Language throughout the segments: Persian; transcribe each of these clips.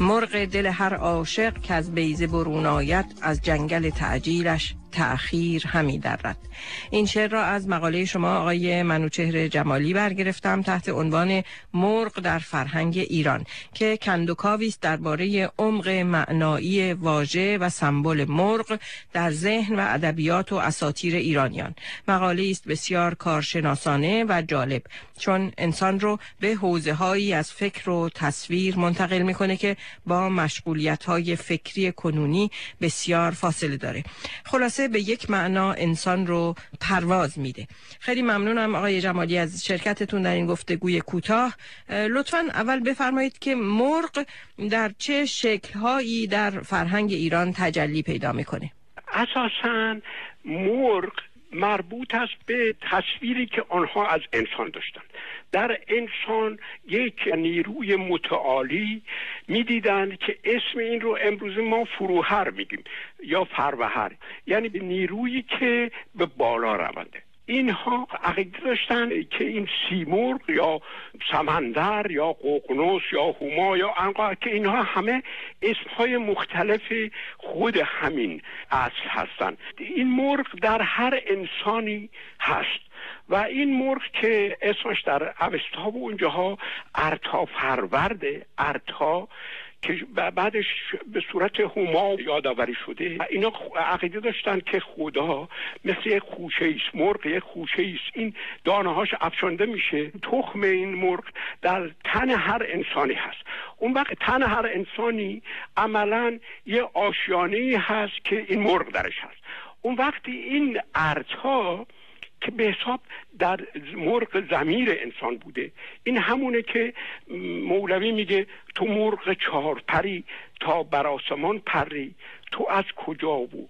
مرغ دل هر عاشق که از بیزه برون آید از جنگل تعجیلش تأخیر همی درد این شعر را از مقاله شما آقای منوچهر جمالی برگرفتم تحت عنوان مرغ در فرهنگ ایران که کندوکاوی است درباره عمق معنایی واژه و سمبل مرغ در ذهن و ادبیات و اساطیر ایرانیان. مقاله است بسیار کارشناسانه و جالب چون انسان رو به حوزه هایی از فکر و تصویر منتقل می‌کنه که با مشغولیت های فکری کنونی بسیار فاصله داره. خلاصه به یک معنا انسان رو پرواز میده. خیلی ممنونم آقای جمالی از شرکتتون در این گفتگوی کوتاه. لطفا اول بفرمایید که مرغ در چه شکلهایی در فرهنگ ایران تجلی پیدا می‌کنه؟ اساسا مرغ مربوط است به تصویری که آنها از انسان داشتند. در انسان یک نیروی متعالی می‌دیدند که اسم این رو امروز ما فروهر میگیم یا فروهر. یعنی نیرویی که به بالا رونده. اینها عقیده داشتن که این سیمرغ یا سمندر یا ققنوس یا هما یا انقا که اینها همه اسمهای مختلف خود همین اصل هستند این مرغ در هر انسانی هست و این مرغ که اسمش در اوستا و اونجاها ارتا فرورده ارتا که بعدش به صورت هما یادآوری شده اینا عقیده داشتن که خدا مثل یک خوشه ایست مرغ یک خوشه ایست. این دانه هاش افشانده میشه. تخم این مرغ در تن هر انسانی هست. اون وقت تن هر انسانی عملا یه آشیانه هست که این مرغ درش هست. اون وقتی این ارتا که به حساب در مرغ زمیر انسان بوده این همونه که مولوی میگه تو مرغ چهار پری تا بر آسمان پری. تو از کجا بود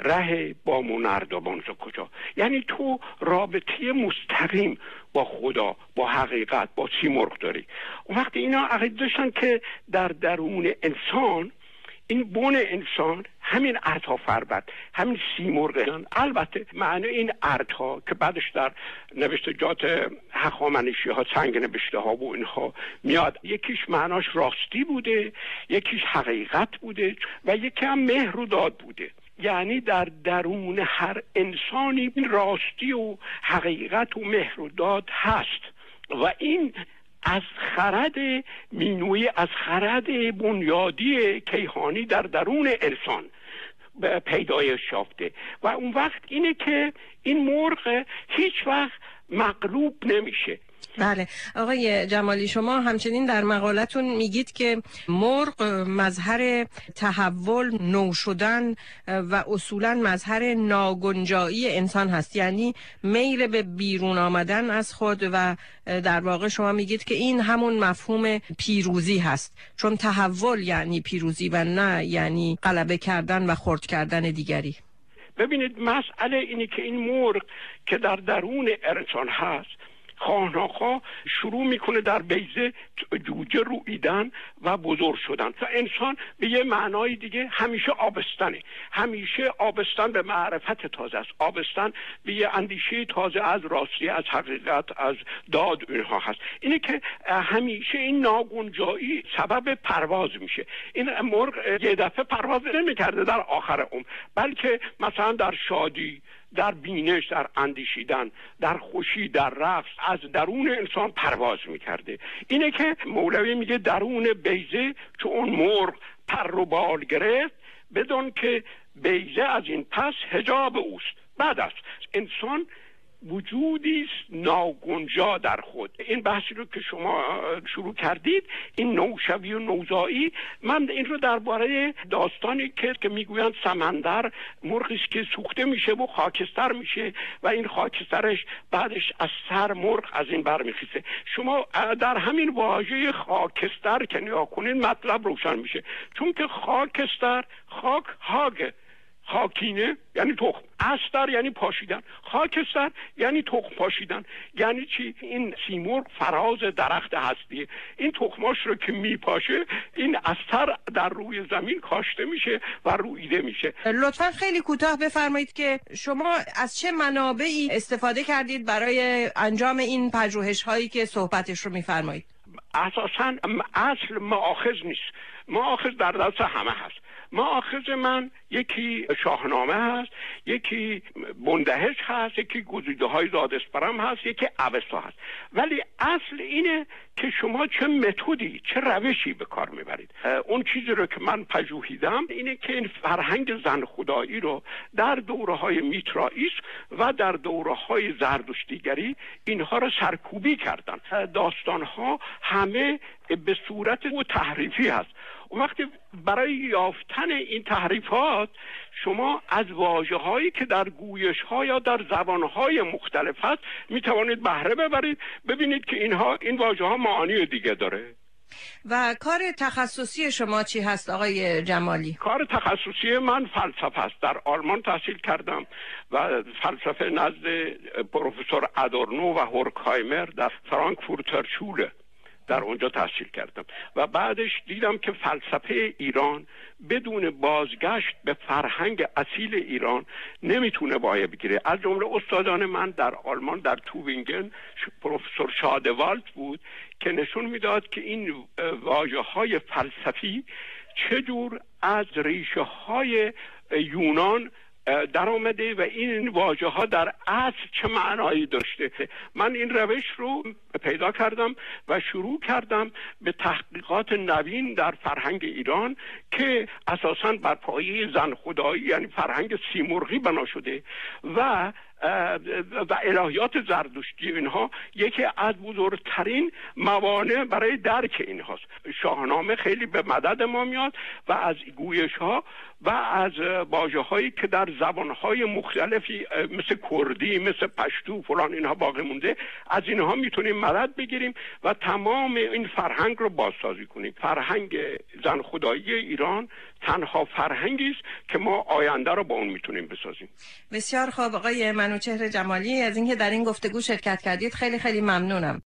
ره با منردابان کجا؟ یعنی تو رابطه مستقیم با خدا با حقیقت با مرغ داری؟ وقتی اینا عقید داشتن که در درون انسان این بون انسان همین ارتا فربد همین سیمرغ البته معنی این ارتا که بعدش در نوشتجات هخامنشی ها سنگ نوشته ها و اینها میاد یکیش معناش راستی بوده یکیش حقیقت بوده و یکی هم مهر و داد بوده. یعنی در درون هر انسانی راستی و حقیقت و مهر و داد هست و این از خرد مینوی از خرد بنیادی کیهانی در درون انسان پیدایش یافته. و اون وقت اینه که این مرغ هیچ وقت مغلوب نمیشه. بله. آقای جمالی شما همچنین در مقالتون میگید که مرغ مظهر تحول نو شدن و اصولا مظهر ناگنجایی انسان هست. یعنی میل به بیرون آمدن از خود و در واقع شما میگید که این همون مفهوم پیروزی هست. چون تحول یعنی پیروزی و نه یعنی غلبه کردن و خرد کردن دیگری. ببینید مسئله اینه که این مرغ که در درون انسان هست خاناخا شروع می‌کنه در بیزه جوجه رویدن و بزرگ شدن. و انسان به یه معنای دیگه همیشه آبستنه. همیشه آبستن به معرفت تازه است. آبستن به یه اندیشه تازه از راستی از حقیقت از داد اینها هست. اینه که همیشه این ناگنجایی سبب پرواز میشه. این مرغ یه دفعه پرواز نمی‌کرده در آخر عمر. بلکه مثلا در شادی در بینش در اندیشیدن در خوشی در رقص از درون انسان پرواز می‌کرده. اینه که مولوی میگه درون بیزه چون مرغ پر و بال گرفت بدون که بیزه از این پس هجاب اوست. بعد است انسان وجودی است ناگنجا در خود. این بحثی رو که شما شروع کردید این نوشوی و نوزایی من این رو درباره داستانی که که می‌گویند سمندر مرغی که سوخته میشه و خاکستر میشه و این خاکسترش بعدش از سر مرغ از این برمیخیسه شما در همین واژه خاکستر که نیا کنین مطلب روشن میشه. چون که خاکستر خاک هاگه. خاکینه یعنی تخم. استر یعنی پاشیدن. خاکستر یعنی تخم پاشیدن. یعنی چی؟ این سیمرغ فراز درخت هستیه. این تخماش رو که میپاشه این استر در روی زمین کاشته میشه و رویده میشه. لطفا خیلی کوتاه بفرمایید که شما از چه منابعی استفاده کردید برای انجام این پژوهش هایی که صحبتش رو میفرمایید؟ اساسا اصل معاخذ نیست. معاخذ در دست همه هست. معاخذ من یکی شاهنامه هست یکی بندهش هست یکی گزیده های زادسپرم هست یکی اوستا هست. ولی اصل اینه که شما چه متدی چه روشی به کار می‌برید. اون چیزی رو که من پژوهیدم اینه که این فرهنگ زن خدایی رو در دوره های میترائیس و در دوره های زردشتیگری اینها رو سرکوبی کردن. داستان ها همه به صورت و تحریفی هست. اون وقتی برای یافتن این تحریفات شما از واجه هایی که در گویش ها یا در زبان های مختلف هست می توانید بهره ببرید ببینید که اینها این واژه ها معانی دیگه داره. و کار تخصصی شما چی هست آقای جمالی؟ کار تخصصی من فلسفه است. در آلمان تحصیل کردم و فلسفه نزد پروفسور ادورنو و هورکایمر در فرانکفورتر شوله. در اونجا تحصیل کردم. و بعدش دیدم که فلسفه ایران بدون بازگشت به فرهنگ اصیل ایران نمی‌تونه بایه بگیره. از جمله استادان من در آلمان در تووینگن پروفسور شادوالت بود که نشون می‌داد که این واژه های فلسفی چجور از ریشه های یونان در آمده و این واژه ها در اصل چه معنایی داشته؟ من این روش رو پیدا کردم و شروع کردم به تحقیقات نوین در فرهنگ ایران که اساسا بر پایه زن خدایی یعنی فرهنگ سیمرغی بنا شده و و الهیات زردشتی اینها یکی از بزرگترین موانع برای درک اینهاست. شاهنامه خیلی به مدد ما میاد و از گویش ها و از باجه هایی که در زبان های مختلفی مثل کردی مثل پشتو فلان اینها باقی مونده از اینها می‌تونیم مدد بگیریم و تمام این فرهنگ رو بازسازی کنیم. فرهنگ زن خدایی ایران تنها فرهنگی است که ما آینده رو با اون می‌تونیم بسازیم. بسیار خوب. آقای منوچهر جمالی از اینکه در این گفتگو شرکت کردید خیلی خیلی ممنونم.